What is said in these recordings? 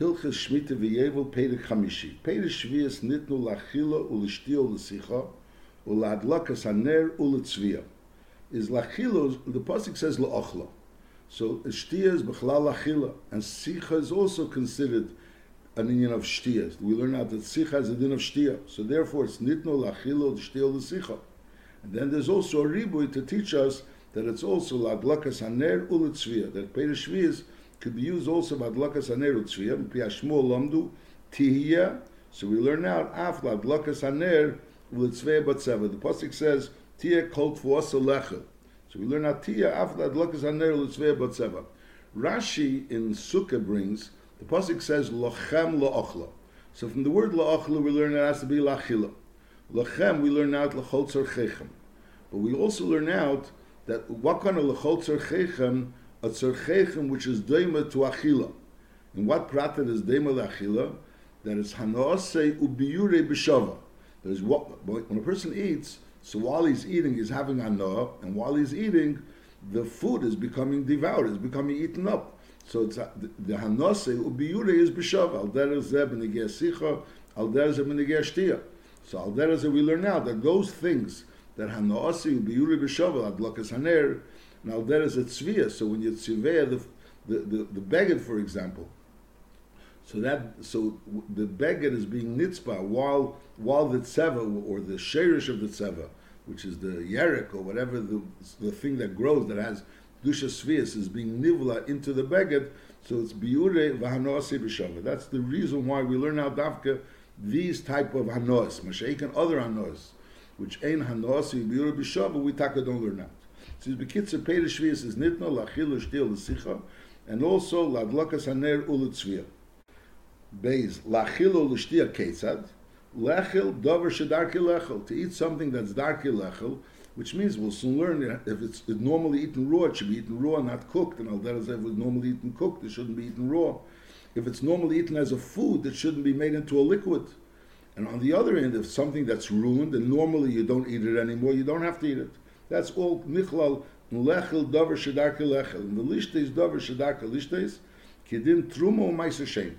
Hilchas Shmita v'yevel Perek Chamishi. Perek Shvias nitnu lachila ulishtiyo l'sicha uladlakas haner ulitzvia. Is lachila, the pasuk says la'ochla. So shtia is b'chalal lachila, and sicha is also considered an union of shtia. We learn out that sicha is a din of shtia. So therefore it's nitnu lachila l'shtiyo l'sicha. And then there's also a ribuy to teach us that it's also ladlakas haner ulitzvia. That Perek Shvias could be used also by Adlakas Haner Utzviyah, B'Piyah Shmuel Lamdu, Tihiyah. So we learn now, Afla Adlakas Haner Ulitzviyah Batzeva. The Pasuk says, Tiyah Kol Tfuasa Lechel. So we learn now, Tiyah Afla Adlakas Haner Ulitzviyah Batzeva. Rashi in Sukkah brings, the Pasuk says, Lochem La'ochla. So from the word La'ochla, we learn it has to be La'chila. Lachem, we learn out L'chol Tzorchechem. But we also learn out that what kind of L'chol Tzorchechem a tzorchechem which is deima to achila. And what pratet is deima achila? That is hanaase ubiyure b'shava. That is what when a person eats. So while he's eating, he's having hana, and while he's eating, the food is becoming devoured, is becoming eaten up. So it's, uh, the, the hanase ubiyure is b'shava. Al derez zeh b'negeh sicha, al derez b'negeh shtia. So al we learn now that those things that hanase ubiyure b'shava, adlakas haner, now there is a tzviyah. So when you tziveh the the the, the beged, for example, so that so the beged is being nitzba while while the tzeva or the sherish of the tzeva, which is the yerek or whatever the the thing that grows that has dusha tzviyas is being nivla into the beged. So it's biure v'hanoasi b'shava. That's the reason why we learn out dafka these type of hanos, mashaik and other hanos, which ain't hanoasi biure b'shava. We taka don't learn out. So his bekitzer Peter Shvius is nitno lachilu shtil l'sicha, and also ladlakas haner ulutzvia. Beis lachilu l'shtia ketzad, lechil dover shedarki lechel, to eat something that's darki lechel, which means we'll soon learn that if it's normally eaten raw, it should be eaten raw, not cooked, and al if it's normally eaten cooked, it shouldn't be eaten raw. If it's normally eaten as a food, it shouldn't be made into a liquid. And on the other end, if something that's ruined and normally you don't eat it anymore, you don't have to eat it. That's all nichlal lechel davar shedarke lechel. And the lishtes davar shedarke lishtes kedin trumo ma'aser shem.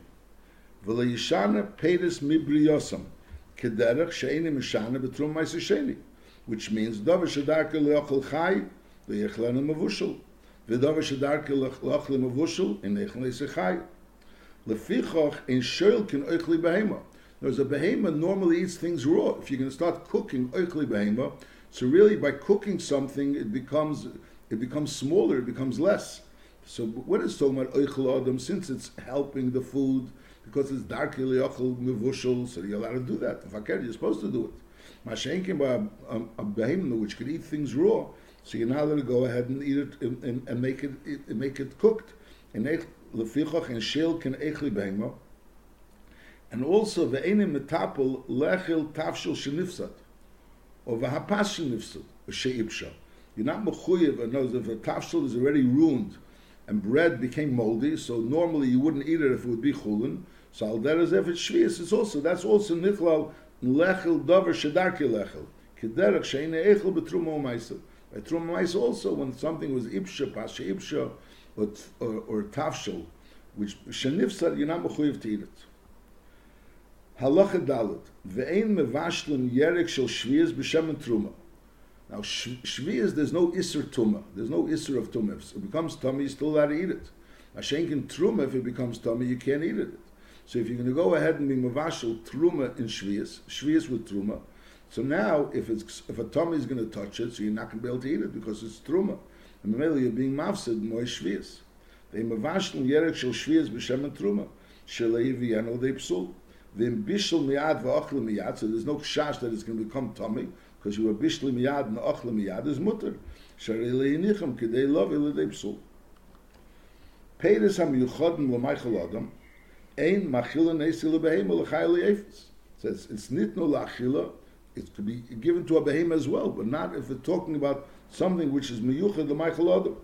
V'le yishana pedes mibriyosam kederech she'ene mishana betrum ma'aser sheni. Which means davar shedarke lechel chai v'yechlana mavushel. V'davar shedarke lechel mavushel in echle se chai. In shel kin oichli behema. There's a behema normally eats things raw. If you're going to start cooking oichli behema, so really, by cooking something, it becomes it becomes smaller, it becomes less. So what is talking about oichel adam? Since it's helping the food, because it's dark yochel mevushel, so you're allowed to do that. If you're supposed to do it. Mashenkim by a, a behemoth which could eat things raw, so you're not allowed to go ahead and eat it and, and, and make it, it, make it cooked. And lefichach and shel can echli behemoth. And also the enim metapel lechil tafshel shenifsat or v'hapashil nifsul, she'ipsha. You're not mechuyev, and knows if a tafshil is already ruined and bread became moldy, so normally you wouldn't eat it if it would be chulin. So al derez if it's shvius, it's also, that's also nichlal lechel davar shedarki lechel. Kederach she'ine echel betrumo ma'isel. By ma'isel also, when something was ipsha, pasha ipsha, or, or, or tafshil, which shenifsal, you're not mechuyev to eat it. Halacha Dalit. Ve'ein mevashlim yerek shel shvias b'shem truma. Now, shvias, there's no isser tuma. There's no isser of tuma. If it becomes tummy, you're still allowed to eat it. Mashenkin truma, if it becomes tummy, you can't eat it. So if you're going to go ahead and be mavashel truma in shvias, shvias with truma, so now if it's if a tummy is going to touch it, so you're not going to be able to eat it because it's truma. And maybe you're being mafsid more shvias. They mavashlim yerek shel shvias b'shem truma. Shelei v'yano they psul. Then bishul miyad v'ochle miyad, so there's no shash that it's going to become tummy, because you were bishul miyad and ochle miyad is mutter. Sharei le'yinichem k'dei love ilidei psul. Peiris ha-miyuchodim l'maychel adam, ein machila neisi l'behema l'chai li'efes. Says it's nitno la'achila, it could be given to a behema as well, but not if we're talking about something which is miyuchad l'maychel adam.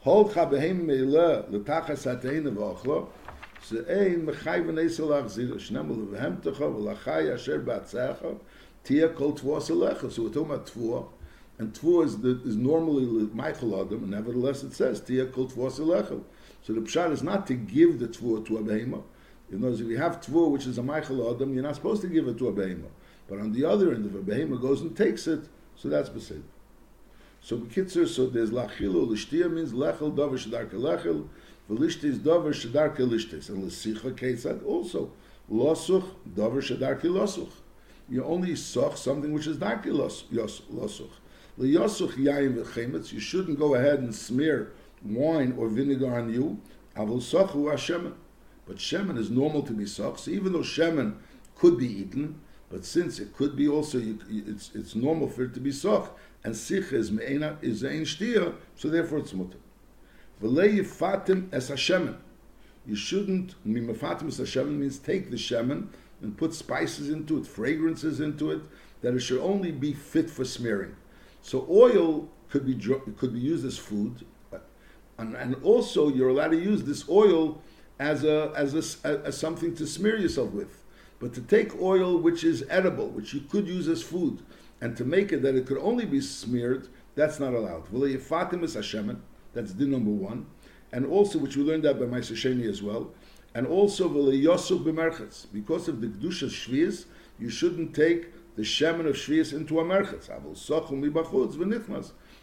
Hol cha behema me'ileh l'tachas ha'teina v'ochla, שאין מחי ונסל להחזיר, שנמל ובהמתך ולחי אשר בעצך, תהיה כל תבואה סלך. We're talking about tvuah, and tvuah is, the, is normally Michael Adam, and nevertheless it says, תהיה כל תבואה סלech. So the pshat is not to give the tvuah to a. In other words, if you have tvur, which is a Michael Adam, you're not supposed to give it to a behemoth. But on the other end, if a behemoth goes and takes it, so that's besed. So bekitzer, so there's lachilu, lishtia means lechel, davar shadarke lechel, velishtis davar shadarke lishtis. And lesicha ketzad also, losuch, davar shadarke losuch. You only soch something which is darke losuch. Liyasuch yayin v'chemetz, you shouldn't go ahead and smear wine or vinegar on you. Avol sochu hashemen. But shemen is normal to be soch. So even though shemen could be eaten, but since it could be also, you, it's, it's normal for it to be soch, and sich is me'ena, is ein shtia, so therefore it's mutter. V'lei yifatim es hashemen. You shouldn't, mimafatim es hashemen means take the shemen and put spices into it, fragrances into it, that it should only be fit for smearing. So oil could be could be used as food, and, and also you're allowed to use this oil as a as a, as something to smear yourself with. But to take oil which is edible, which you could use as food, and to make it that it could only be smeared, that's not allowed. That's the number one, and also which we learned that by Ma'aser Sheni as well, and also because of the kedusha shvius, you shouldn't take the shemen of shvius into a merchetz.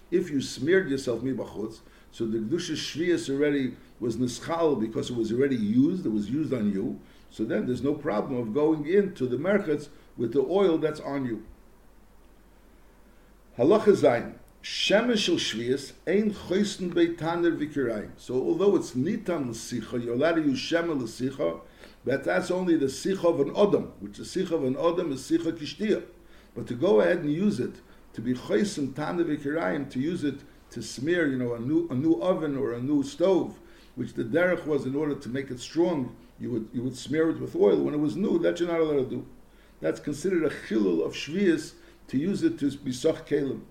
If you smeared yourself mibachutz, so the kedusha shvius already was nischal because it was already used, it was used on you. So then there's no problem of going into the merchetz with the oil that's on you. Halacha zayin. Shemesh shel shvius ein choisten beitaner vikirayim. So although it's nitan l'sicha, you're allowed to use shemen l'sicha, but that's only the sicha of an odom, which the sicha of an odom is sicha kishtia. But to go ahead and use it, to be chaysim tana v'kirayim, to use it to smear, you know, a new a new oven or a new stove, which the derech was in order to make it strong, you would you would smear it with oil. When it was new, that you're not allowed to do. That's considered a chilul of shvius to use it to be soch kelim.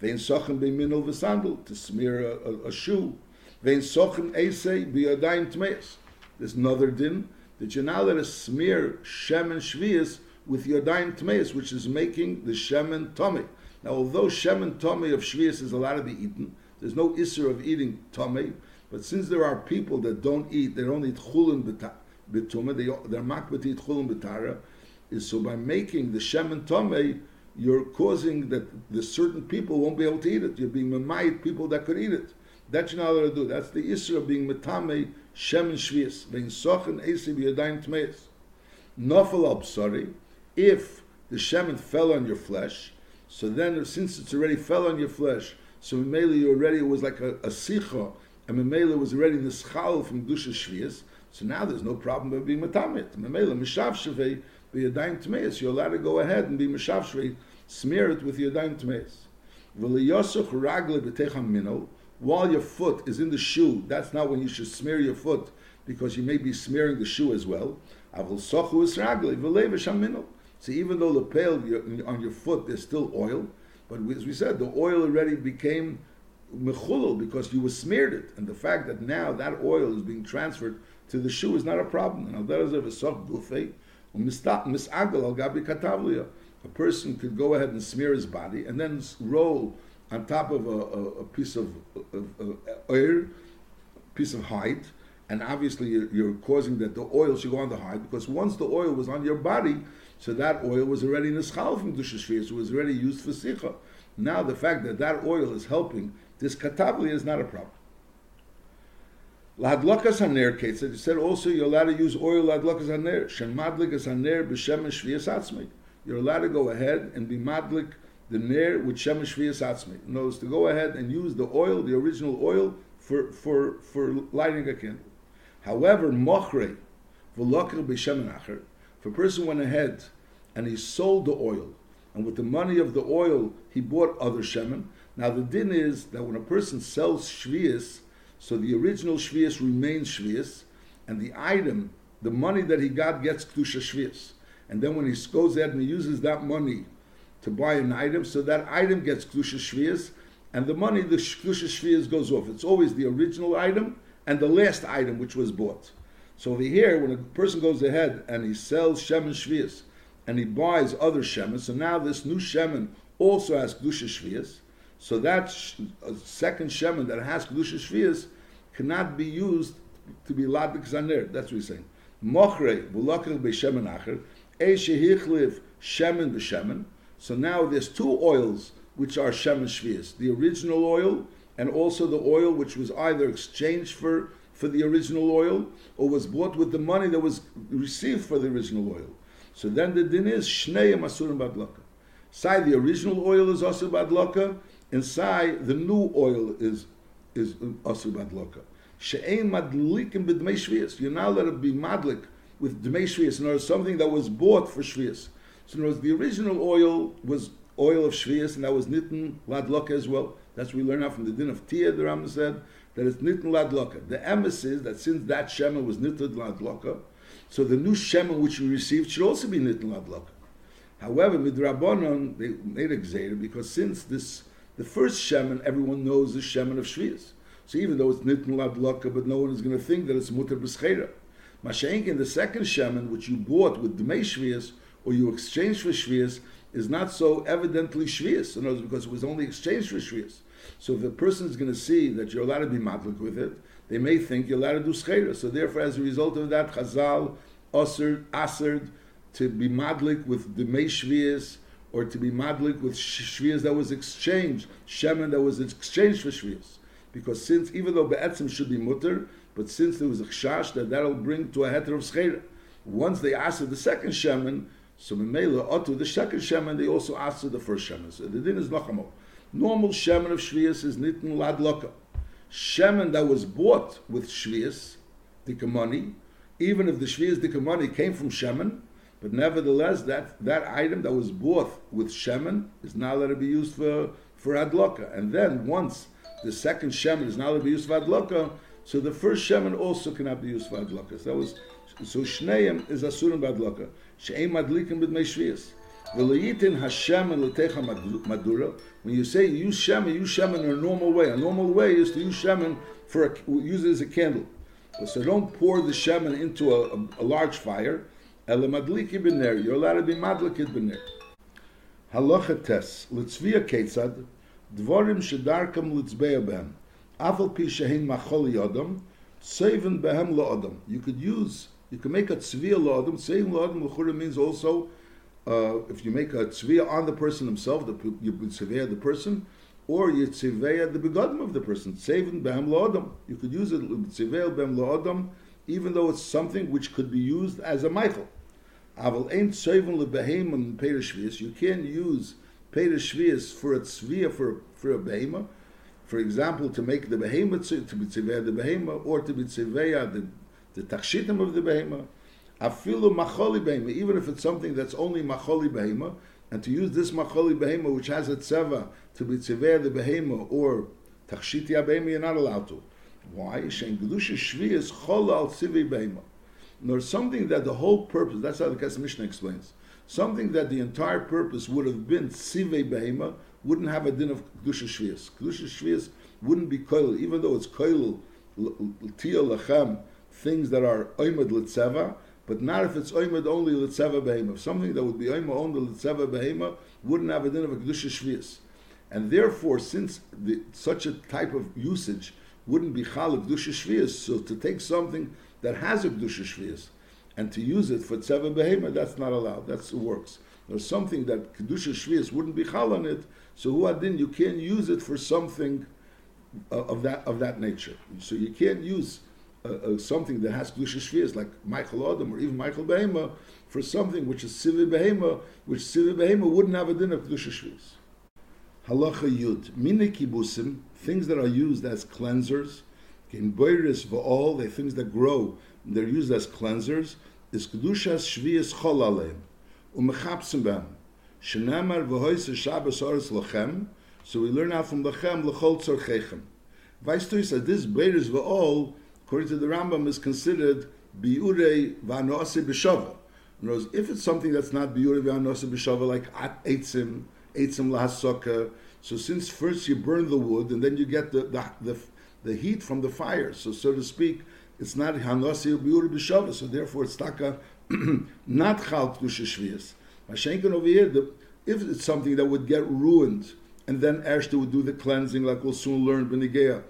Vein sochem minol v'sandal to smear a, a, a shoe. Vein sochem esei biyadayim tmeis. There's another din that you're not allowed to smear shem and shvius with yadayim tmeis, which is making the shem and tummy. Now, although shem and tummy of shvius is allowed to be eaten, there's no issur of eating tummy. But since there are people that don't eat, they don't eat chulin betuma, they, they're makbet eat chulin betara, is so by making the shem and tummy, you're causing that the certain people won't be able to eat it. You're being mamayit people that could eat it. That's not allowed to do. That's the issue of being metame shem and shvius. Being sochen esi b'yadayim tmeis. Nofel sorry. If the shemen fell on your flesh, so then since it's already fell on your flesh, so Mimele you already it was like a, a sicha, and Mimele was already nischal from dusha shvius. So now there's no problem of being matamit. Mimele mishav shavei b'yadayim tmeis. You're allowed to go ahead and be mishav shavei, smear it with tmeis. Ragle b'techam minol while your foot is in the shoe, that's not when you should smear your foot because you may be smearing the shoe as well. So even though the pail on your foot there's still oil, but as we said, the oil already became mechulul because you were smeared it, and the fact that now that oil is being transferred to the shoe is not a problem. A person could go ahead and smear his body and then roll on top of a, a, a piece of, oil, piece of hide, and obviously you're, you're, causing that the oil should go on the hide because once the oil was on your body, so that oil was already nischal from dushashvir, so it was already used for sicha. Now the fact that that oil is helping this katabli is not a problem. Lahadlakas haner case it said also you're allowed to use oil lahadlakas haner shen madlikas haner b'shem shviyas You're allowed to go ahead and be madlik the ner with shemesh v'yasatzmi. In other words, to go ahead and use the oil, the original oil, for, for, for lighting a candle. However, mochre v'loker b'shemen if a person went ahead and he sold the oil, and with the money of the oil he bought other shemen. Now the din is that when a person sells shvius, so the original shvius remains shvius, and the item, the money that he got gets kedusha shvius. And then when he goes ahead and he uses that money to buy an item, so that item gets Klusha Shvias, and the money, the Klusha Shvias goes off. It's always the original item and the last item which was bought. So over here, when a person goes ahead and he sells Shemen Shvias, and he buys other Shemen, so now this new Shemen also has Klusha Shvias, so that second Shemen that has Klusha Shvias cannot be used to be Ladik Zaner. That's what he's saying. Mochre v'lakil b'shemen acher, shemen b'shemen. So now there's two oils which are shemen shvius, the original oil and also the oil which was either exchanged for, for the original oil or was bought with the money that was received for the original oil. So then the din is Shneim Asurim Badlaka. Sai the original oil is Asur Badlaka, and Sai the new oil is is Asur Badlaka. She'ein Madlikim B'dmei Shvias. You're not allowed to be madlik with Dmei Shvias, in other words, something that was bought for Shvias. So in other words, the original oil was oil of Shvias, and that was Nitin Ladlaka as well. That's what we learn out from the din of Tia, the Rambam said, that it's Nitin Ladlaka. The emes is that since that Shema was Nitin Ladlaka, so the new Shema which we received should also be Nitin Ladlaka. However, Midrabanon, they made a because since this, the first Shemen, everyone knows the Shemen of Shvias. So even though it's Nitin Ladlaka, but no one is going to think that it's Mutter B'schera. Mashenkin, the second Shemen, which you bought with Dmei Shvias, or you exchanged for Shvias, is not so evidently Shvias. In other because it was only exchanged for Shvias. So if a person is going to see that you're allowed to be matlik with it, they may think you're allowed to do schera. So therefore, as a result of that, Chazal ushered, to be madlik with the shvias or to be madlik with shvias that was exchanged, shemen that was exchanged for shvias. Because since, even though be'etzim should be mutter, but since there was a chash that that'll bring to a heter of schera. Once they asked the second shemen, so Memela, Otu, the second shemen, they also asked the first shemen. So the din is nachamo. Normal shemen of shvias is nitin ladloka. Shemen that was bought with shvias, dika money, even if the shvias dika money came from shemen, but nevertheless, that, that item that was bought with shemen is not allowed to be used for, for adloka. And then once the second shemen is not allowed to be used for adloka, so the first shemen also cannot be used for adloka. So that was so shneim is asurim badloka. She'em madlikim b'dmei shvias. V'leyitin Hashem and letecha madura. When you say use shemen, use shemen in a normal way. A normal way is to use shemen for a, use it as a candle. So don't pour the shemen into a, a, a large fire. Ele madliki b'ner. You're allowed to be madlikit b'ner. Halacha tes litzvia ketzad dvorim shedarkam litzbeya behem. Afal pi shehin machol yodam seven behem lo'odam. You could use, you can make a tzvia lo'odam. Seven lo'odam l'chura means also uh, if you make a tzviya on the person himself, the, you tzviya the person, or you tzviya the begodim of the person, tzevin behem lo'adam. You could use it tzviya behem lo'adam, even though it's something which could be used as a michael. Aval ain't tzevin lebehem and shvius. You can't use shvius for a tzviya for for a behema. For example, to make the behema to be tzviya the behema, or to be tzviya the the takshitim of the behema. Afilu macholi behema, even if it's something that's only macholi behema, and to use this macholi behema which has a tseva to be tzever the behema or tachshiti behema, you're not allowed to. Why? Shen gedusha shvi is chol al tzivi behema. Nor something that the whole purpose, that's how the Kesef Mishnah explains, something that the entire purpose would have been tzive behema, wouldn't have a din of kedusha shvius. Kedusha shvius wouldn't be koil, even though it's koil tiyah lachem, things that are oimad litzeva, but not if it's oimed only litzeva behema. Something that would be oimed only litzeva behema wouldn't have a din of a kedusha shvius. And therefore, since the, such a type of usage wouldn't be chal kedusha shvius, so to take something that has a kedusha shvius and to use it for tzeva behema, that's not allowed. That's works. There's something that kedusha shvius wouldn't be chal on it, so who adin you can't use it for something of that of that nature. So you can't use uh, uh, something that has kedusha shvius, like Maichel Adam or even Maichel Behema, for something which is sivi behema, which sivi behema wouldn't have a din of kedusha shvius. Halacha yud mini kibusim, things that are used as cleansers, in boiris va'ol, they things that grow, they're used as cleansers. Is kedushas shvius cholaleim, umechapsim. Shabbos oris lachem. So we learn out from lachem l'chol tzorchechem. Weißt du, that this boiris va'ol according to the Rambam, is considered biure vanose b'shava. In other words, if it's something that's not biure vanose b'shava, like at eitzim, eitzim lahasokah, so since first you burn the wood and then you get the, the, the, the heat from the fire, so so to speak, it's not hanose biure b'shava, so therefore it's taka not chal kedusha shvius. Mashenkin over here, the, if it's something that would get ruined, and then Ashta would do the cleansing, like we'll soon learn, Benigea,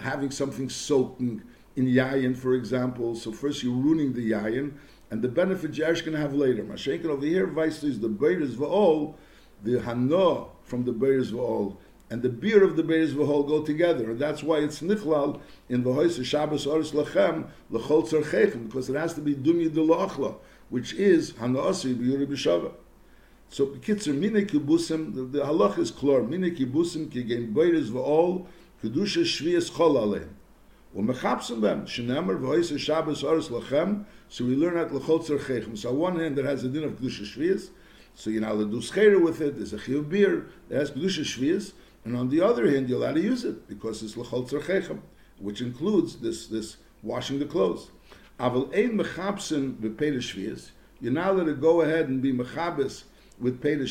having something soaking, in yayin, for example. So first you're ruining the yayin, and the benefit going to have later. Mashenkin over here, vice is the Beiris Va'ol, the Hana from the Beiris Va'ol, and the beer of the Beiris Va'ol go together. And that's why it's Nichlal in the Hoysa Shabbos Oris Lachem, L'chol Tzarchechem, because it has to be Dumi de La'achla, which is Hana Asi B'yuri B'Shava. So kitzur mine kibusim the halach is klor mine kibusim ki gein boyres va'ol kedusha shvias chol alein u'mechapsim them shenamer v'ois shabbos oris lachem so we learn at lechol tzerchechem so on one hand there has a din of kedusha shvias so you know do schera with it there's a chiyuv beer that has kedusha shvias and on the other hand you're allowed to use it because it's lechol tzerchechem which includes this this washing the clothes. Avel ein mechapsim v'peidah shvias you're now allowed to go ahead and be mechabes with peda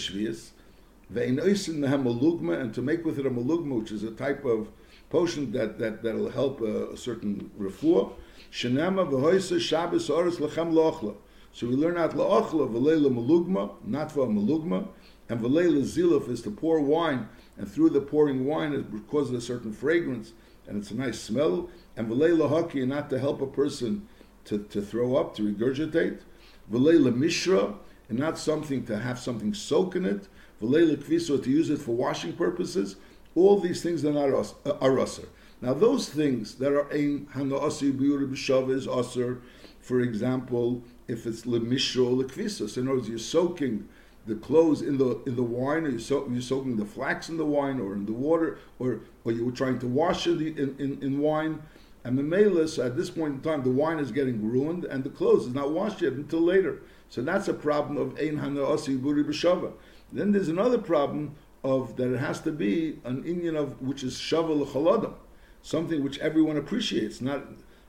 mehem and to make with it a malugma, which is a type of potion that, that, that'll help a, a certain refuah. Shenema v'hoisa Shabbos oris lechem lochla. So we learn out la'ochla v'leila malugma, not for a malugma, and v'leila ziluf is to pour wine, and through the pouring wine it causes a certain fragrance, and it's a nice smell, and v'leila haki, not to help a person to, to throw up, to regurgitate, v'leila mishra, and not something to have something soak in it, v'leila kviso, to use it for washing purposes, all these things are not uh, are usher. Now those things that are b'shav is usher. For example, if it's lemishro lekvisos, in other words, you're soaking the clothes in the in the wine, or you're, so, you're soaking the flax in the wine, or in the water, or or you were trying to wash it in, in, in wine. And the melis, at this point in time, the wine is getting ruined, and the clothes is not washed yet until later. So that's a problem of ein hanaasi buri b'shava. Then there's another problem of that it has to be an Indian of which is shavel chaladam, something which everyone appreciates, not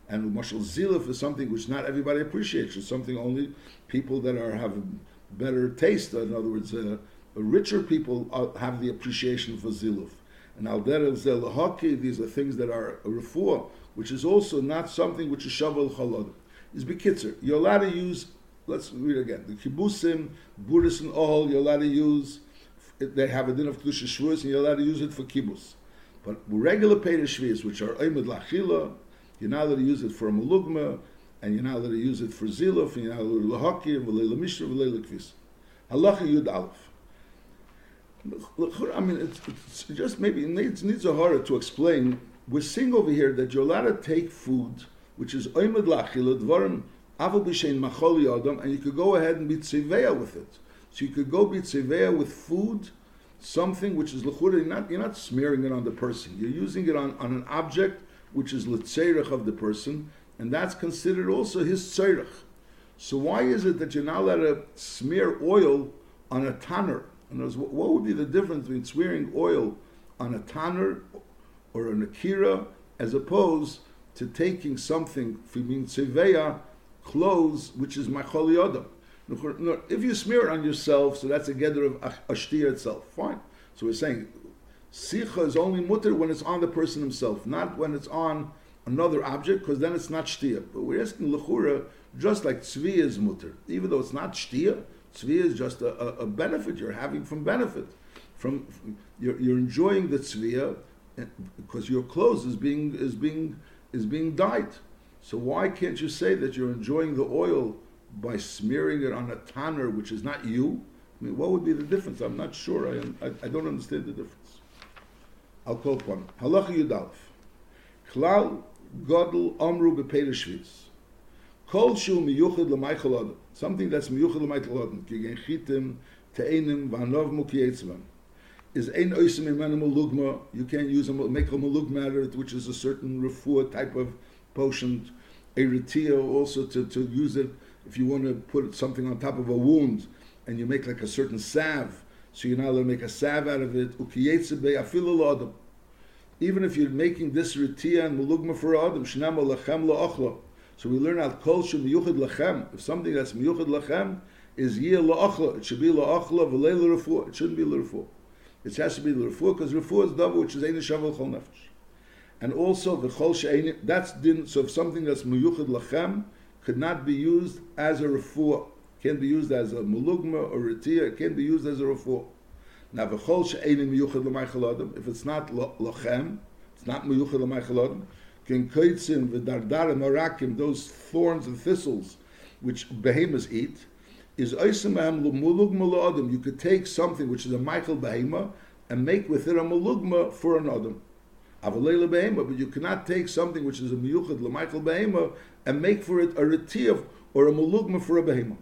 and mashal zilif is something which not everybody appreciates. It's something only people that are have better taste. In other words, uh, richer people have the appreciation for zilif. And Alder al zelahaki, these are things that are refuah, which is also not something which is shavel chaladam. Is bekitzer. You're allowed to use. Let's read again. The kibbusim, Buddhists and all. You're allowed to use they have a din of kedusha shvuas, and you're allowed to use it for kibbutz. But regular peder shvuas, which are oimid lachila, you're not allowed to use it for a malugma, and you're not allowed to use it for ziluf, and you're not allowed to lahaki, and v'leila mishra, v'leila kvis. Halacha yud aleph. I mean, it's, it's just maybe it needs, needs a horror to explain. We're seeing over here that you're allowed to take food, which is oimid lachila, dvarim and you could go ahead and be tziveya with it. So you could go be tzeveya with food, something which is lechura, you're not, you're not smearing it on the person. You're using it on, on an object which is letzerich of the person, and that's considered also his tzerich. So why is it that you're not allowed to smear oil on a tanner? In other words, what would be the difference between smearing oil on a tanner or an akira as opposed to taking something, being tzeveya, clothes, which is machol yodam? If you smear it on yourself, so that's a gather of ashtir itself. Fine. So we're saying sicha is only mutter when it's on the person himself, not when it's on another object, because then it's not shtia. But we're asking lechura just like tzvi is mutter, even though it's not shtia. Tzvi is just a, a, a, benefit you're having from benefit, from, from you're, you're, enjoying the tzviya eh, because your clothes is being is being is being dyed. So why can't you say that you're enjoying the oil? by smearing it on a tanner, which is not you? I mean, what would be the difference? I'm not sure. I, I, I don't understand the difference. I'll call upon Halacha Yudalef. Klal Godel Amru Bepeder Shviz. Kol Shu Miyuchid L'Maichel Adam. Something that's Miyuchid L'Maichel Adam. Kigen Chitim, Te'enim, Vanov Mukietzvam. Is ein oisim imenu malugma. You can't use a make a malug matter, which is a certain refuah type of potion. A also to, to use it if you want to put something on top of a wound and you make like a certain salve, so you're not allowed to make a salve out of it, even if you're making this ritia and mulugma for adam, shnam lachem. So we learn out kol miyuchad lachem. If something that's miyuchad lachem is yeh la'achla, it should be la'achla v'lei l'refu. It shouldn't be l'refu. It has to be l'refu because refu is double, which is ein shavel chol nefesh. And also the chol that's din, so if something that's miyuchad lachem, could not be used as a refuah. Can be used as a mulugma or ritia. It can be used as a refuah. Now, v'chol she'enim miyuchad if it's not lochem, it's not miyuchad l'maychal ken koitzim v'dardarim arakim, those thorns and thistles which behemoths eat, is oisim ahem lumulug adam. You could take something which is a Maichel behema and make with it a malugma for an adam. Avalela behema, but you cannot take something which is a miyuchad Maichel behema and make for it a retiv or a malugma for a behema.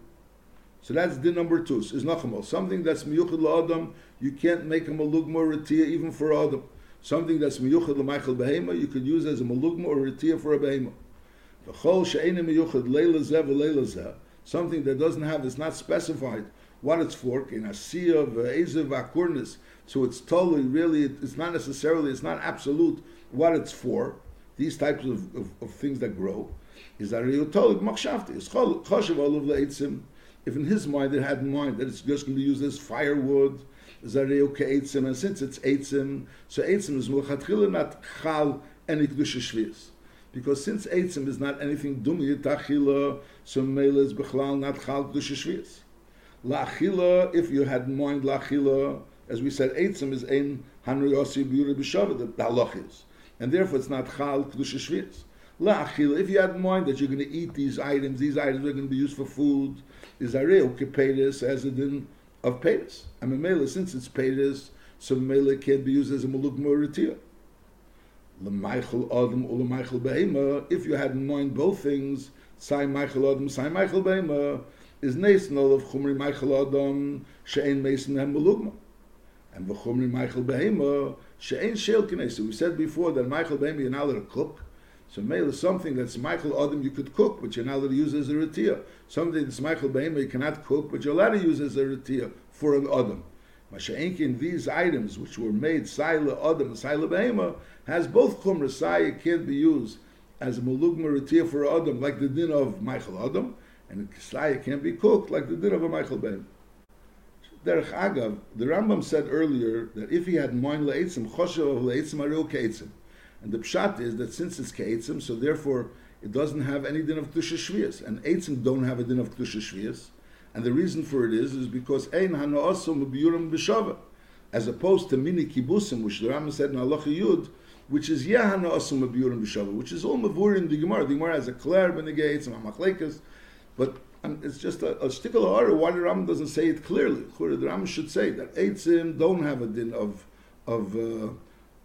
So that's din number two. Is nachamol something that's miyuchad adam. You can't make a malugma or retia even for adam. Something that's miyuchad l'maychel behema, you could use as a malugma or a for a behema. V'chol she'enim miyuchad leila zeh v'leila zeh. Something that doesn't have, it's not specified what it's for, in asiya v'ezev uh, v'akurnis. So it's totally, really, it's not necessarily, it's not absolute what it's for. These types of, of, of things that grow. Is that tolik machshavti. It's choshev olav le'itzim. If in his mind it had in mind that it's just going to be used as firewood, Zareu ke'etzim, and since it's etzim, so etzim is mulchatchila not chal any kedusha shvius. Because since etzim is not anything dumi tachila, so mele is bechlal not chal kedusha shvius. La'achila, if you had in mind la'achila, as we said, etzim is ein hanru yosi b'yuri b'shava, the halach is. And therefore it's not chal kedusha shvius. La'achila, if you had in mind that you're going to eat these items, these items are going to be used for food, is areu kepedes as it didn't of Peiris. And Mamela, since it's Peiris, so Mamela can't be used as a Maluk Moritia. L'maychel Adam or L'maychel Behema, if you had in mind both things, Sai Maichel Adam, Sai Maichel Behema, is Neisnol of Chumri Maichel Adam, She'en Mason Hem Malugma. And the V'chumri Maichel Behema, She'en Shel Kinesa. We said before that Maichel Behema, you're not allowed to cook. So mail is something that's Maichel Adam you could cook, but you're not allowed to use as a retia. Something that's Maichel Behema you cannot cook, but you're allowed to use as a retia for an Adam. Masha'enkin, these items which were made Saila Adam and Saila Behema has both Chumra Saya can't be used as a Malugma retia for Adam, like the din of Maichel Adam, and Saya can't be cooked like the din of a Maichel Behema. Derech Agav, the Rambam said earlier that if he had moin le'etzim, choshev le'etzim aril ke'etzim. And the pshat is that since it's ke'etzim, so therefore it doesn't have any din of shvius, and eitzim don't have a din of shvius. And the reason for it is is because ein hanoasom b'yurim b'shava, as opposed to mini kibusim, which the Rambam said in Allah Yud, which is yeh hanoasom b'yurim b'shava, which is all mavur in the Gemara. The Gemara has a clear benegay eitzim hamachlekas, but and it's just a, a stickle order why the Rambam doesn't say it clearly. The Rambam should say that eitzim don't have a din of of uh,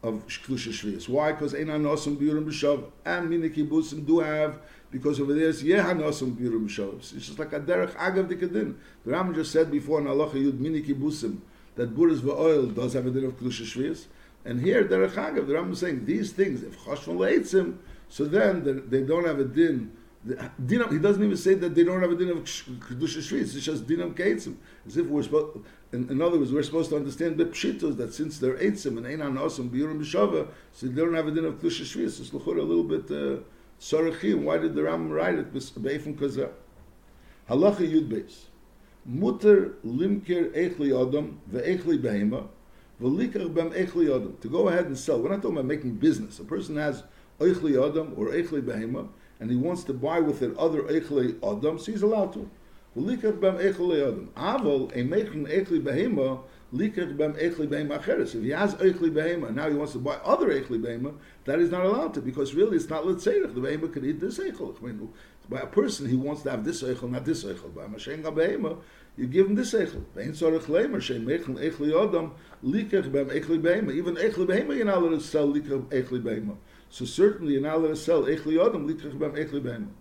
of Shvius. Why? Because Ein HaNosim B'Yurim B'Shav and Mini Kibbutzim do have, because over there it's Yeh HaNosim B'Yurim B'Shav. It's just like a Derech Agav Dikadin. The Ram just said before in Allah Yud Mini Kibbutzim that Buris V'Oil does have a din of Shvius. And here, Derech Agav, the Ram is saying these things, if Choshvan Leitzim, so then they don't have a din Dinam, he doesn't even say that they don't have a din of kedusha shvitz. It's just dinam keitzim. As if we're supposed, in, in, other words, we're supposed to understand the pshitos that since they're eitzim and einan osam biurim b'shava, so they don't have a din of kedusha shvitz. It's luchur a little bit uh. Why did the Ram write it? Beifim kazah. Halacha yud beis. Mutter limker echli adam ve'echli behema v'likach bem echli adam. To go ahead and sell. We're not talking about making business. A person has echli adam or echli behema and he wants to buy with it other Eichle Adam, so he's allowed to. Likach bem Eichle Eichle Behema, Likach bem Eichle. If he has Eichle Behema, now he wants to buy other Eichle Behema, that is not allowed to, because really it's not Letzerich. The Behema could eat this Eichel. I mean, by a person, he wants to have this Eichel, not this Eichel. By Mashen Behema, you give him this Eichel. Eichle Eichle. Even Eichle Behema, you're not allowed to sell Likach Eichle Behema. So certainly you're not allowed to sell Echli Odom, Likach Bem, Echli Bem.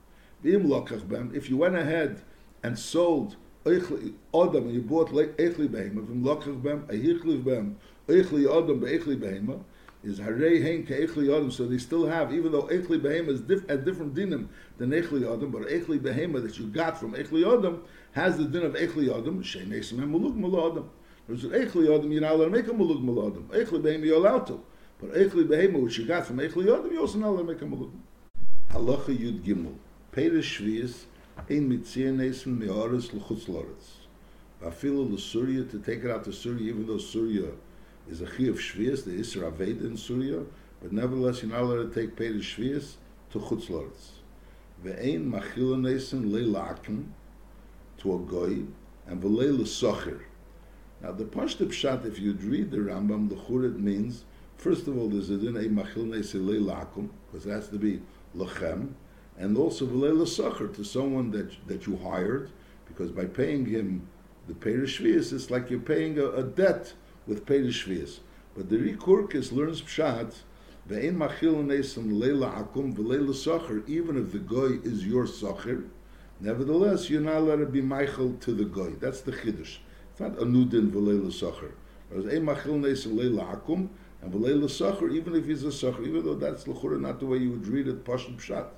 V'im Lokach Bem, if you went ahead and sold Echli Odom, and you bought Echli Bem, V'im Lokach Bem, Ehichli Bem, Echli Odom, Be'echli Bem, is Harei Hein Ke'echli Odom, so they still have, even though Echli Behema is diff, a different dinim than Echli Odom, but Echli Behema that you got from Echli Odom has the din of Echli Odom, Shein Esim Mulug Mulodom. There's an Echli Odom, you're not allowed to make a Mulug Mulodom. Echli Behema, you're allowed to. But Eichli Behema, which you got from Eichli Yodim, you also know to make a malugim. Halacha Yud Gimel. Perish Shvius, ein mitzir nesen me'oris l'chutz loretz. Vafilu l'Surya, to take it out to Surya, even though Surya is a chi of Shvius, the Isra Aveda in Surya, but nevertheless you're not allowed to take Perish Shvius to chutz loretz. Ve'ein machila nesen le'laken, to a goy, and v'lei l'socher. Now the Pashto Pshat, if you'd read the Rambam, the Churid means First of all, there's a din a machil ne'selei lakum, because it has to be lachem, and also v'leila sacher, to someone that, that you hired, because by paying him the Perish Shvius, it's like you're paying a, a debt with Perish Shvius. But the Ri Korkos learns Pshat, ve'en machil ne'sem leila akum v'leila sacher, even if the goy is your sacher, nevertheless, you're not allowed to be Michael to the goy. That's the Chiddush. It's not anudin v'leila sacher. Whereas ein machil ne'sem leila akum, and even if he's a sacher, even though that's l'chura not the way you would read it, pashut pshat.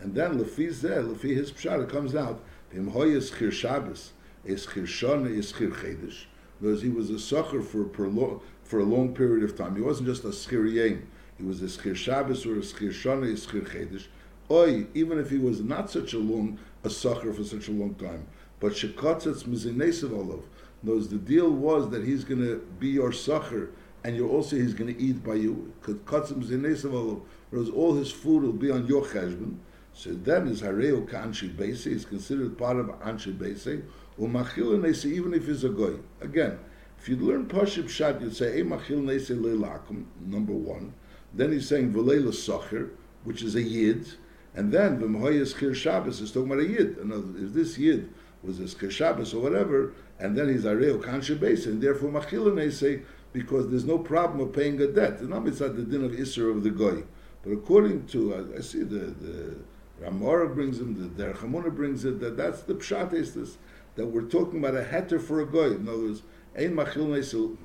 And then lefi zeh, lefi his pshat, it comes out, v'im hoyes chir Shabbos, is chir shana, is chir chedesh. Because he was a sacher for, for, for a long period of time. He wasn't just a schir yem. He was a schir Shabbos or a schir shana, a schir chedesh. Oy, even if he was not such a long, a sucker for such a long time. But shekatzatz mizinesev olav. Knows the deal was that he's going to be your sucker, and you're also he's going to eat by you. Olav. Whereas all his food will be on your cheshbon. So then is hareo kanshi base. He's considered part of anshi base. Umachil nese even if he's a goy. Again, if you learn Pashib Shat, you'd say, Machil Nese Leilakum, number one. Then he's saying V'leila Socher, which is a Yid. And then V'mhoyes Chir Shabbos is talking about a Yid. And if this Yid was a Chir Shabbos or whatever, and then he's Areo Kanshe Beis, and therefore Machil Nese, because there's no problem of paying a debt. It's not the din of Isser of the Goy. But according to, I, I see the, the Ramora brings him, the Derech brings it, that that's the Pshat is this, that we're talking about a heter for a Goy. In other words, Ein machil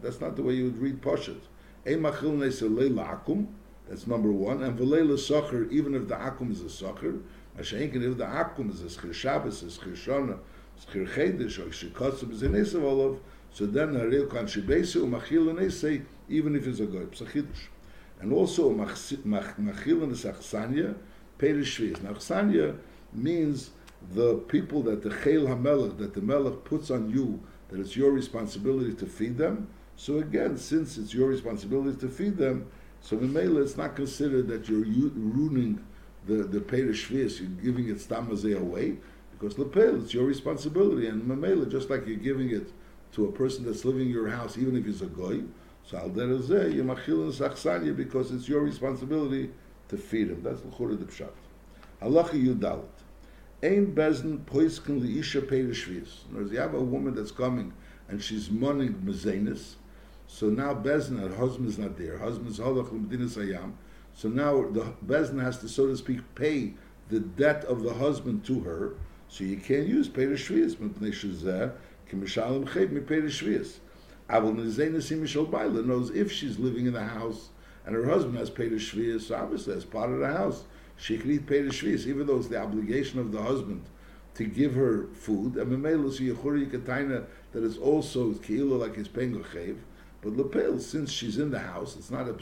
that's not the way you would read Pashat. Ein machil leila akum, that's number one. And v'leila socher, even if the akum is a socher, Mashenkin, if the akum is a schir Shabbos, a schir Shana, schir Chedesh, or shikotzim is an Esav Olav, so then haril kan shibesu, machil say even if it's a goy, psachidush. And also, machil is achsanya, perish. Now, achsanya means the people that the chel hamelech, that the melech puts on you, that it's your responsibility to feed them. So again, since it's your responsibility to feed them, so the Mela it's not considered that you're ruining the the Shvius, you're giving it stamazeh away, because Lepel, it's your responsibility, and Mamela, just like you're giving it to a person that's living in your house, even if he's a goy, so al derazeh, you're because it's your responsibility to feed him. That's l'chura the pshat. Halacha yudalit. Ein bezin poiskin liisha peirush shvius. In other words, you have a woman that's coming and she's mourning mezenis. So now bezin, her husband's not there. Husband's halach l'medinas ayam. So now the bezin has to, so to speak, pay the debt of the husband to her. So you can't use peirush shvius. Mipnei kimishalim ched mi peirush shvius. Avol mezenis imishol baila knows if she's living in the house and her husband has paid a shvius, so obviously as part of the house she can eat Pei Shvis, even though it's the obligation of the husband to give her food. And Memela, so Yechuri Kataina, that is also Keilo like his chav. But Lepel, since she's in the house, it's not a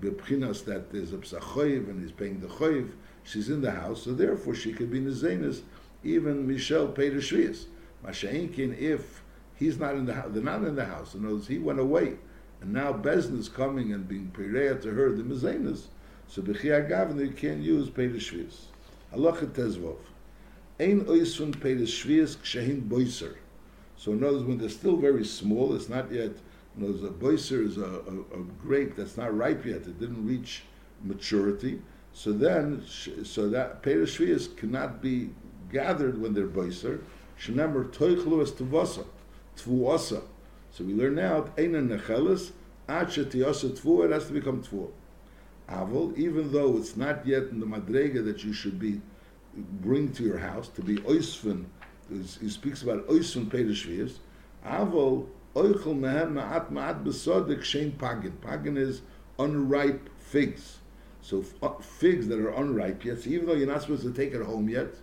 bepchinas that there's a psachoiv and he's paying the choiv. She's in the house, so therefore she could be nezenis, even Michelle paid a shvius. Masha'inkin, if he's not in the house, they're not in the house. In other words, he went away, and now Bezin is coming and being pireya to her the mezenis. So b'chiyah gavin you can't use peiris shvius. Halacha tezvov. Ein oisfun peiris shvius kshehin boiser. So in other words, when they're still very small, it's not yet, other words, a boiser is a, a, a grape that's not ripe yet, it didn't reach maturity. So then, so that peiris shvius cannot be gathered when they're boiser. Shenemar toichlu es tuvasa, tvuasa. So we learn now, ein nechelis, ad shetiyasa tvu, it has to become tvu. Aval, even though it's not yet in the madrega that you should be bring to your house to be oisfen. He speaks about oisfen pedeshvias. Aval oichel mehem ma'at ma'at besodik shein pagin. Pagin is unripe figs. So uh, figs that are unripe yet, even though you're not supposed to take it home yet,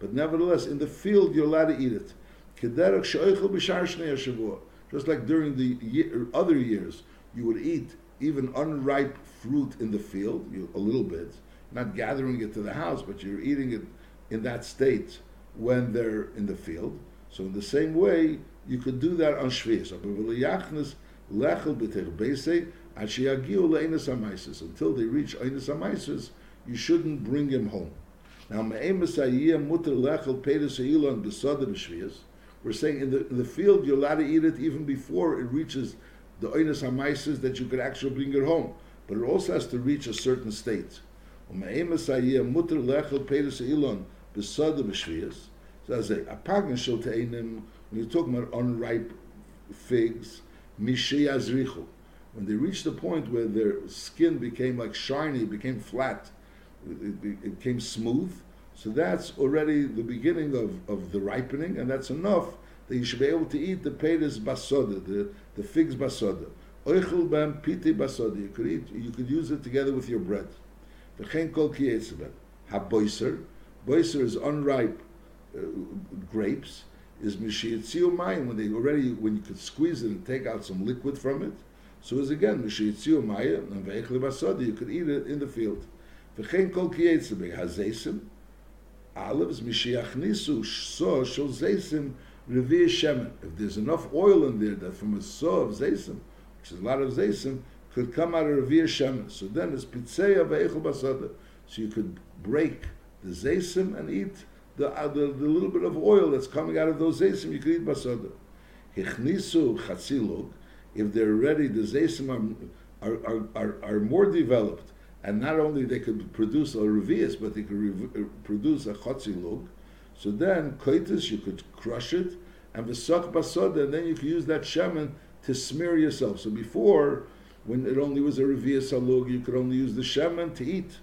but nevertheless in the field you're allowed to eat it. Just like during the year, other years, you would eat even unripe fruit in the field, you, a little bit, not gathering it to the house, but you're eating it in that state when they're in the field. So in the same way, you could do that on Shvius. Until they reach Amaisis, you shouldn't bring him home. Now, we're saying in the, in the field you're allowed to eat it even before it reaches the oinus hamaisis that you could actually bring it home, but it also has to reach a certain state. mutter lechel peres ilon besada b'shvias. So I say, a shel te'inim, when you're talking about unripe figs, mishei azrichu, when they reach the point where their skin became like shiny, became flat, it, it, became smooth, so that's already the beginning of, of the ripening, and that's enough that you should be able to eat the peres basoda, the, the figs basoda. Oichel bam piti basoda. You could eat, you could use it together with your bread. V'chen kol kiyetzebem. Ha-boiser. Boiser is unripe uh, grapes. Is mishiyatziu mayim, when they already, when you could squeeze it and take out some liquid from it. So it's again, mishiyatziu mayim, and ve'echel basoda, you could eat it in the field. Revi shemen. If there's enough oil in there that from a saw of zaysim, which is a lot of zaysim, could come out of revi shemen. So then it's pitzeya ve'echel basada. So you could break the zaysim and eat the, uh, the, the little bit of oil that's coming out of those zaysim. You could eat basada. Hichnisu chatzilug. If they're ready, the zaysim are, are, are, are more developed and not only they could produce a revius, but they could re- uh, produce a chotzilug. So then, koitis, you could crush it, and v'sach basoda, and then you could use that shaman to smear yourself. So before, when it only was a revius alug, you could only use the shaman to eat,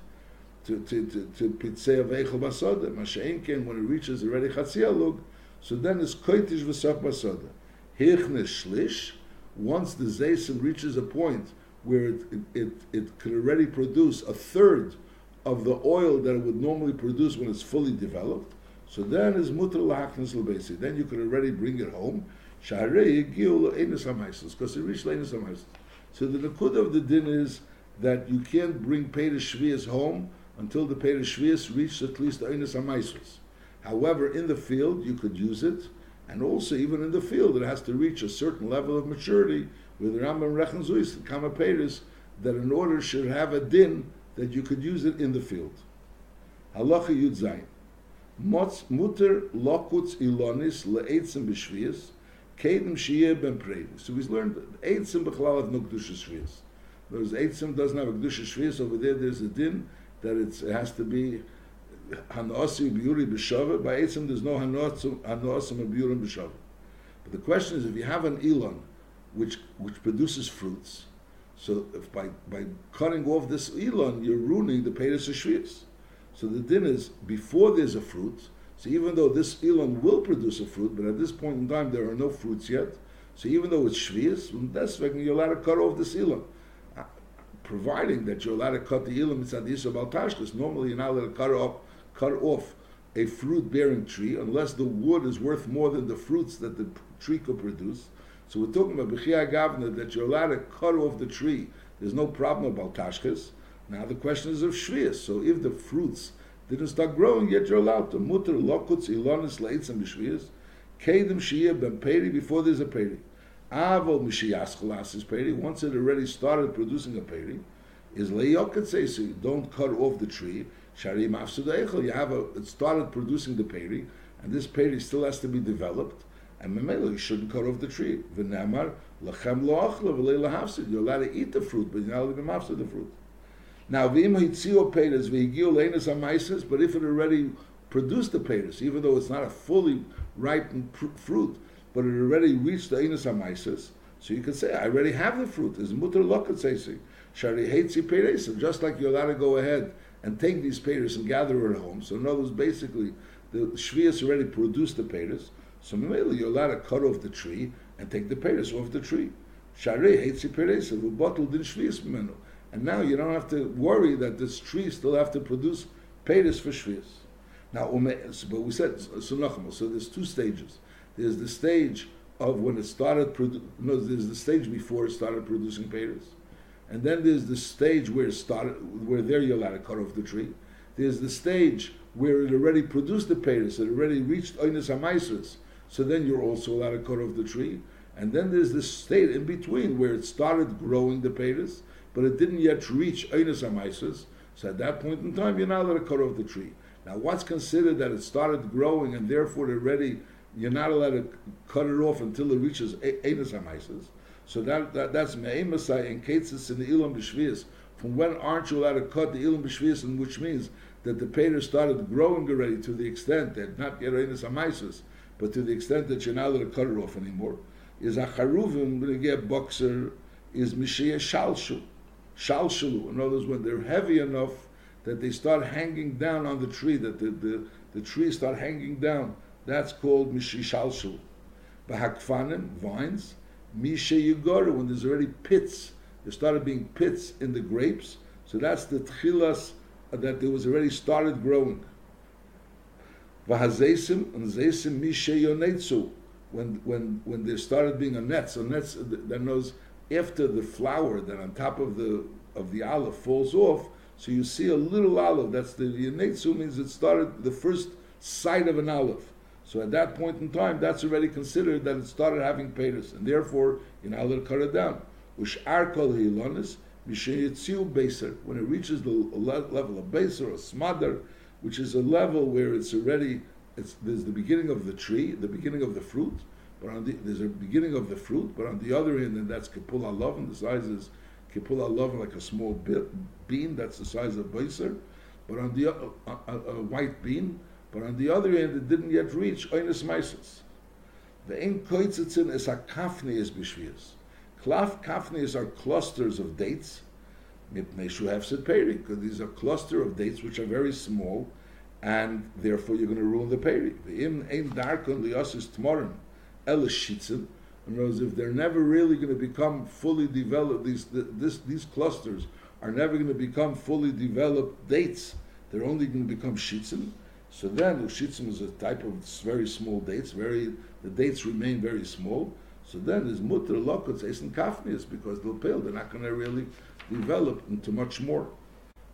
to to to to pitzei aveichel basoda. Masha'inkin, when it reaches already chatzi alug, so then it's koitish v'sach basoda. Hichnes shlish, once the zaysim reaches a point where it, it, it, could already produce a third of the oil that it would normally produce when it's fully developed. So then is mutter lachnas lebesi. Then you could already bring it home. Because it reached leinis hamaisus. So the nakud of the din is that you can't bring Peder Shvias home until the Peder Shvias reached at least Einis Hamaisus. However, in the field, you could use it, and also even in the field, it has to reach a certain level of maturity with the Rambam Zuis, Kama Peris, that an order should have a din that you could use it in the field. Halacha Yud Zayin. Mutter lokutz ilonis le'etzim b'shvias, kedem shiyeh ben previs. So we've learned that etzim b'chalal have no shvias. Whereas etzim doesn't have a kedusha shvias, over there there's a din that it has to be hanosi b'yuri b'shava. By etzim there's no hanosim b'yuri b'shava. But the question is, if you have an ilon which which produces fruits. So if by by cutting off this elon, you're ruining the peiris shvius. So the din is before there's a fruit. So even though this elon will produce a fruit, but at this point in time there are no fruits yet. So even though it's shvius, that's when you're allowed to cut off this elon. Uh, providing that you're allowed to cut the elon mitzad yisrael baltashkas, normally you're not allowed to cut off cut off a fruit bearing tree unless the wood is worth more than the fruits that the tree could produce. So we're talking about Bechia Gavna that you're allowed to cut off the tree. There's no problem about Tashkas. Now the question is of Shvias. So if the fruits didn't start growing, yet you're allowed to. Mutter, Lokutz, Ilonis, Leitzim, B'Shvias. Kedim, Shia, Ben Peri, before there's a Peri. Avol, Mishias, is Peri. Once it already started producing a Peri, is Leiokat say, so don't cut off the tree. Shari Mafsudeichel, you have a, it started producing the Peri, and this Peri still has to be developed and Mamela, you shouldn't cut off the tree. V'namar, lachem lo'achla v'lei lahafsid. You're allowed to eat the fruit, but you're not allowed to mafsid the fruit. Now, v'im hitzio peiras v'higiu leinas but if it already produced the peiras, even though it's not a fully ripened pr- fruit, but it already reached the einas amaises, so you can say, I already have the fruit. Is mutter lokat seisi. Shari hetzi peiras, just like you're allowed to go ahead and take these peiras and gather it home. So in other words, basically, the shvias already produced the peiras, so Mamela, you're allowed to cut off the tree and take the peres off the tree. Sharei hates the peres of a bottle din shvius menu. And now you don't have to worry that this tree still have to produce peres for shvius. Now, but we said so So there's two stages. There's the stage of when it started. Produ- no, there's the stage before it started producing peres, and then there's the stage where it started, where there you're allowed to cut off the tree. There's the stage where it already produced the peres, it already reached oinus hamaisus, so then you're also allowed to cut off the tree. And then there's this state in between where it started growing the peiris, but it didn't yet reach Einis Amaisis. So at that point in time, you're not allowed to cut off the tree. Now, what's considered that it started growing and therefore already you're not allowed to cut it off until it reaches Einis Amaisis? So that, that that's me'emasai and ketzis in the ilam b'shvias. From when aren't you allowed to cut the ilam b'shvias, and which means that the pater started growing already to the extent that not gerenis amaisus, but to the extent that you're not allowed to cut it off anymore. Is a charuvim going to get boxer is mishia shalshu, shalshalu. In other words, when they're heavy enough that they start hanging down on the tree, that the, the, the trees start hanging down, that's called mishi shalshalu. Bahakfanim, vines, misha yigora, when there's already pits, there started being pits in the grapes, so that's the tchilas that there was already started growing. And zesim when when when there started being a net, so nets that knows after the flower that on top of the of the olive falls off, so you see a little olive. That's the yonetzu means it started the first sight of an olive. So at that point in time, that's already considered that it started having peters, and therefore you're not allowed cut it down. When it reaches the level of baser or smadar, which is a level where it's already it's, there's the beginning of the tree, the beginning of the fruit, but on the, there's a beginning of the fruit, but on the other end, and that's kipul alav, and the size is kipul alav like a small bit, bean, that's the size of baser, but on the a, a, a, white bean, but on the other end, it didn't yet reach oinus meises. The ein koitzitzin is a kafne is bishvias. Klaf kafnes are clusters of dates. Because these are cluster of dates which are very small, and therefore you're going to ruin the peri. In other if they're never really going to become fully developed, these this, these clusters are never going to become fully developed dates. They're only going to become shitzim. So then, the shitzim is a type of very small dates. Very the dates remain very small. So then is mutter lokot and kafnias because they'll pale. They're not going to really develop into much more.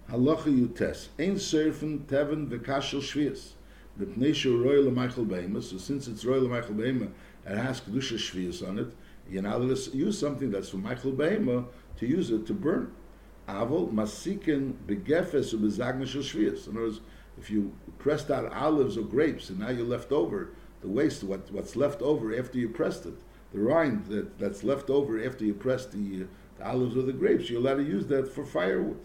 Halacha yutes ein serfen teven v'kashel shvius. B'pnei royal Maichel Behema. So since it's royal Maichel Behema, it has kedusha shvius on it. You're not allowed to use something that's from Maichel Behema to use it to burn. Avol masikin begefes ubezagnish shvius. In other words, if you pressed out olives or grapes and now you're left over, the waste, what, what's left over after you pressed it, the rind that, that's left over after you pressed the, olives or the grapes, you're allowed to use that for firewood.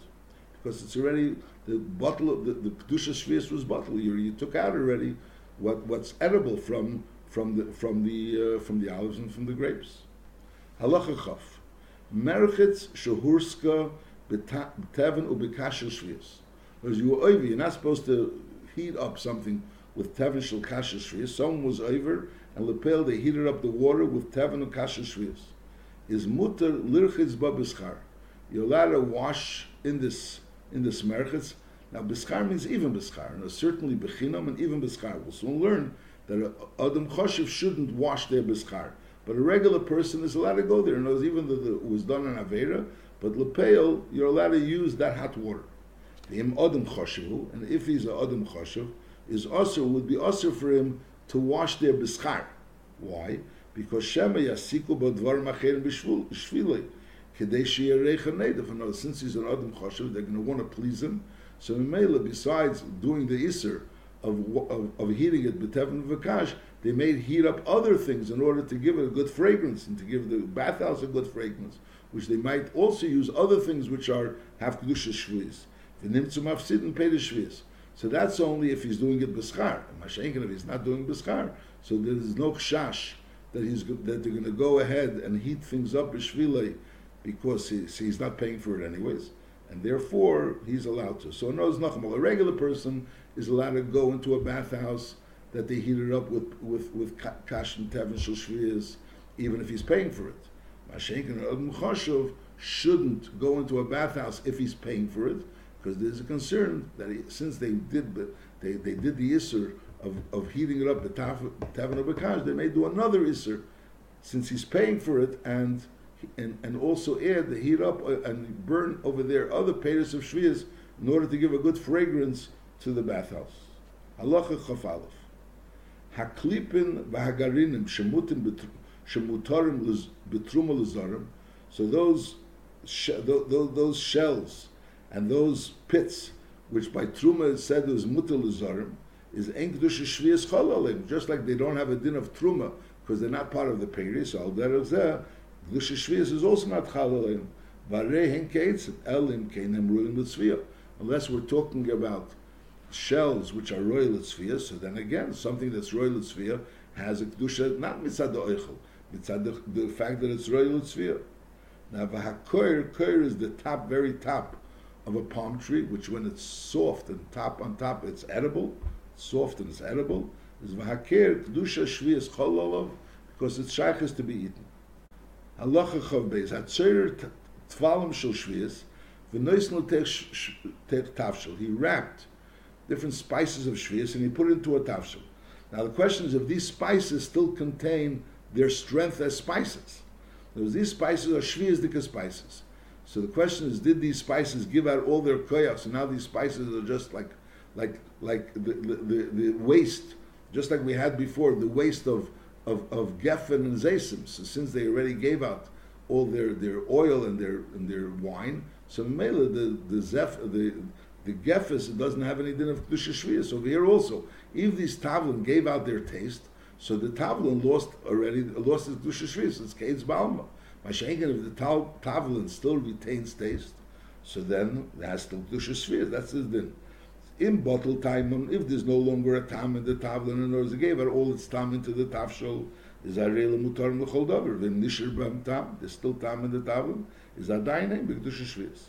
Because it's already, the bottle, of, the, Kedusha Shvius was bottle. You, you took out already what, what's edible from, from, the, from, the, uh, from the olives and from the grapes. Halacha Chaf. Merchitz Shahurska B'teven Ubikashel Shvius. Because you were over, you're not supposed to heat up something with Teven Shel Shvius. Someone was over and lepel they heated up the water with tevin and shvius. Is mutter lirchitz ba You're allowed to wash in this in this merchitz. Now bischar means even bischar. and certainly bechinam and even bischar. We'll soon learn that adam choshev shouldn't wash their bischar, but a regular person is allowed to go there. And even though it was done on avera, but lepel you're allowed to use that hot water. The im adam choshev, and if he's a adam choshev, is also would be also for him to wash their bischar. Why? Because Shema yasiku b'dvar macher b'shvilei. Kedei sheyarecha nedav. since he's an Adam Choshev, they're going to want to please him. So Mimela, besides doing the Isser of, of, of heating it b'tevin v'kash, they made heat up other things in order to give it a good fragrance and to give the bathhouse a good fragrance, which they might also use other things which are have kedusha shviz. V'nimtzum afsid pay the shviz. So that's only if he's doing it b'schar. Mashenkin, if he's not doing b'schar, so there is no chash that he's that they're going to go ahead and heat things up b'shvilei because he, he's not paying for it anyways, and therefore he's allowed to. So no, nothing. A regular person is allowed to go into a bathhouse that they heated up with with with kash and tevin shviyas, even if he's paying for it. Mashenkin Adam shouldn't go into a bathhouse if he's paying for it because there's a concern that he, since they did the, they, they did the isser of, of heating it up the tavern of Bakash, they may do another isser since he's paying for it and and, and also add the heat up uh, and burn over there other payers of shvias in order to give a good fragrance to the bathhouse. Halacha chafalef. Haklipin v'hagarinim shemutim shemutarim betruma lezarim. So those those shells and those pits, which by Truma is said was mutal is en kedusha shvius chalalim. Just like they don't have a din of Truma because they're not part of the Peri, so al derech Kedusha Shvius is also not Chal Aleim. Hen keitzim, elim keinem rulim l'tzviyah. Unless we're talking about shells which are royal tzviyah, so then again, something that's royal tzviyah has a Kedusha, not mitzad oichel, mitzad the, the fact that it's royal tzviyah. Now, v'hakoir, koir is the top, very top of a palm tree, which when it's soft and top on top, it's edible, soft and it's edible, is v'hakir, kedusha shviyas chololov, because it's shaykhis to be eaten. Halacha chav beis, hatzer tvalim shel shviyas, v'noisnul tech tafshel. He wrapped different spices of shviyas and he put it into a tafshel. Now the question is if these spices still contain their strength as spices. Because these spices are shviyas spices. So the question is, did these spices give out all their koyach? So now these spices are just like, like, like the, the, the, waste, just like we had before, the waste of, of, of geffen and zaysim. So since they already gave out all their, their oil and their, and their wine, so Mela, the, the zeph, the, the it doesn't have any din of kedusha shviyas. So over here also, if these tavlin gave out their taste, so the tavlin lost already, lost its kedusha shviyas. It's kaid's balma. Mashenkin, if the tavlin still retains taste, so then still kedusha shviyas. That's the din. In bottle time, if there's no longer a tam in the tavlin, in other words, gave all its tam into the tafshel, is a real mutar l'chol davar. When nishir b'am tam, there's still tam in the tavlin, is a dainem b'kedusha shviyas.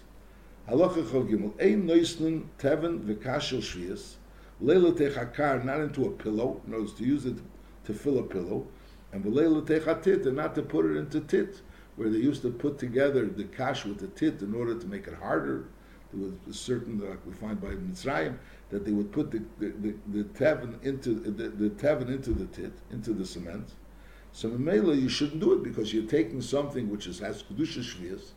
Halacha Chav Gimel, Ein Noisnun Teven V'Kashel Shvias, Leila Techakar, not into a pillow, in to use it to fill a pillow, and V'Leila Techatit, and not to put it into tit, where they used to put together the kash with the tit in order to make it harder. There was certain, like we find by Mitzrayim, that they would put the, the, the, the into the, the into the tit, into the cement. So Mamela, you shouldn't do it because you're taking something which is, has kedusha shvias,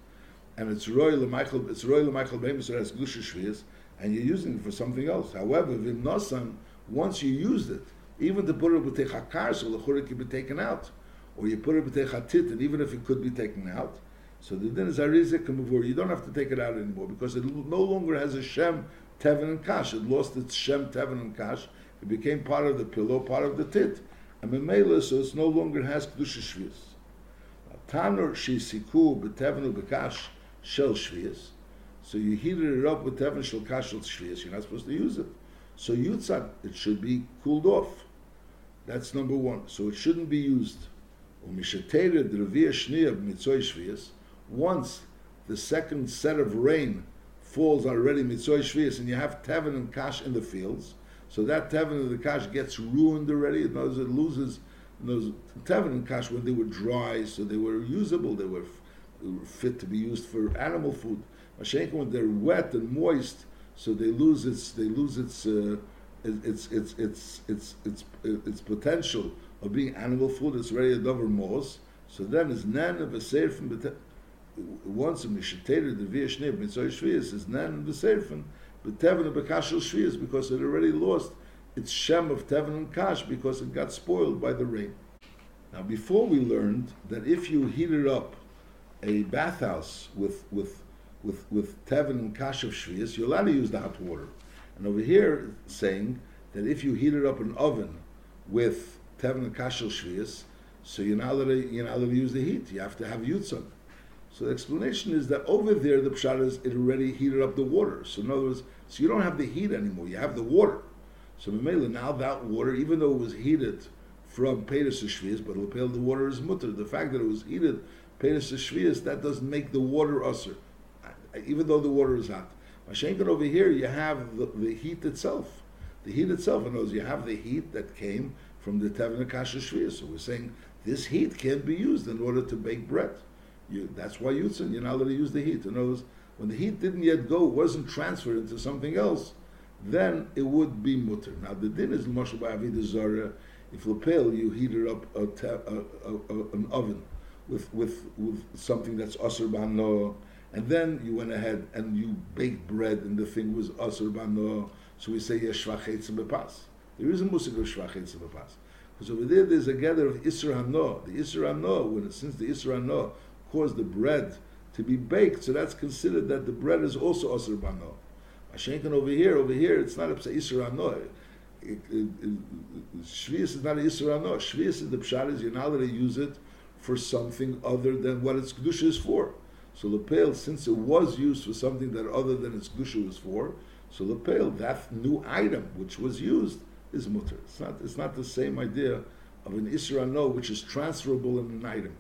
and it's royal Maichel, it's royal Maichel Bemis has kedusha shvias, and you're using it for something else. However, vimnosam, once you used it, even put it with techakar, so the can be taken out, or you put it with techatit, and even if it could be taken out, so the din is arizik before you don't have to take it out anymore because it no longer has a shem tevin and kash. It lost its shem tevin and kash. It became part of the pillow, part of the tit, and memela, so it no longer has kedusha shvius. Tanur shisiku betevin ubekash shel shvius. So you heated it up with tevin shel kashel shvius. You're not supposed to use it. So yutzak, it should be cooled off. That's number one. So it shouldn't be used. Once the second set of rain falls already mitzvah shvius, and you have tevin and kash in the fields, so that tevin and the kash gets ruined already. In other words, it loses. Those tevin and kash when they were dry, so they were usable. They were fit to be used for animal food. Mashenka when they're wet and moist, so they lose its they lose its uh, its, its its its its its potential of being animal food. It's already a dover mos. So then it's nan of a seirfin. Once a mishitated the via mitzvah shvius is nan of the seirfin, but tevin of bekashel shvius because it already lost its shem of tevin and kash because it got spoiled by the rain. Now, before we learned that if you heated up a bathhouse with with with with tevin and kash of shvius, you're allowed to use the hot water. And over here, saying that if you heated up an oven with tevin and kash of so you're not allowed to, you're not allowed to use the heat. You have to have yutzon. So the explanation is that over there, the pshat is it already heated up the water. So in other words, so you don't have the heat anymore. You have the water. So now that water, even though it was heated from Pedus to but the water is mutter. The fact that it was heated Pedus Shvius, that doesn't make the water usher, even though the water is hot. Mashenkin over here, you have the, the, heat itself. The heat itself, in other words, you have the heat that came from the Tevin Kasha Shvius. So we're saying this heat can't be used in order to bake bread. You, that's why Yutzin, you're not allowed to use the heat. In other words, when the heat didn't yet go, wasn't transferred into something else, then it would be mutter. Now the din is Moshe Ba'avidah Zara, if lapel you heated up a, a, a, an oven with, with, with something that's asr bano, and then you went ahead and you baked bread and the thing was asr bano, so we say yeshvachetz bepas. There is a musik of shvachetz bepas. Because over there, there's a gather of Isra Hano. The Isra Hano, when since the Isra Hano caused the bread to be baked, so that's considered that the bread is also Asr Bano. Mashenkin over here, over here, it's not a Isra Hano. Shvius is not a Isra Hano. Shvius is the pshat is you're not allowed to use it for something other than what its kedusha is for. So lepel, since it was used for something that other than its kedusha was for, so lepel, that new item which was used is mutter. It's not. It's not the same idea of an isra which is transferable in an item.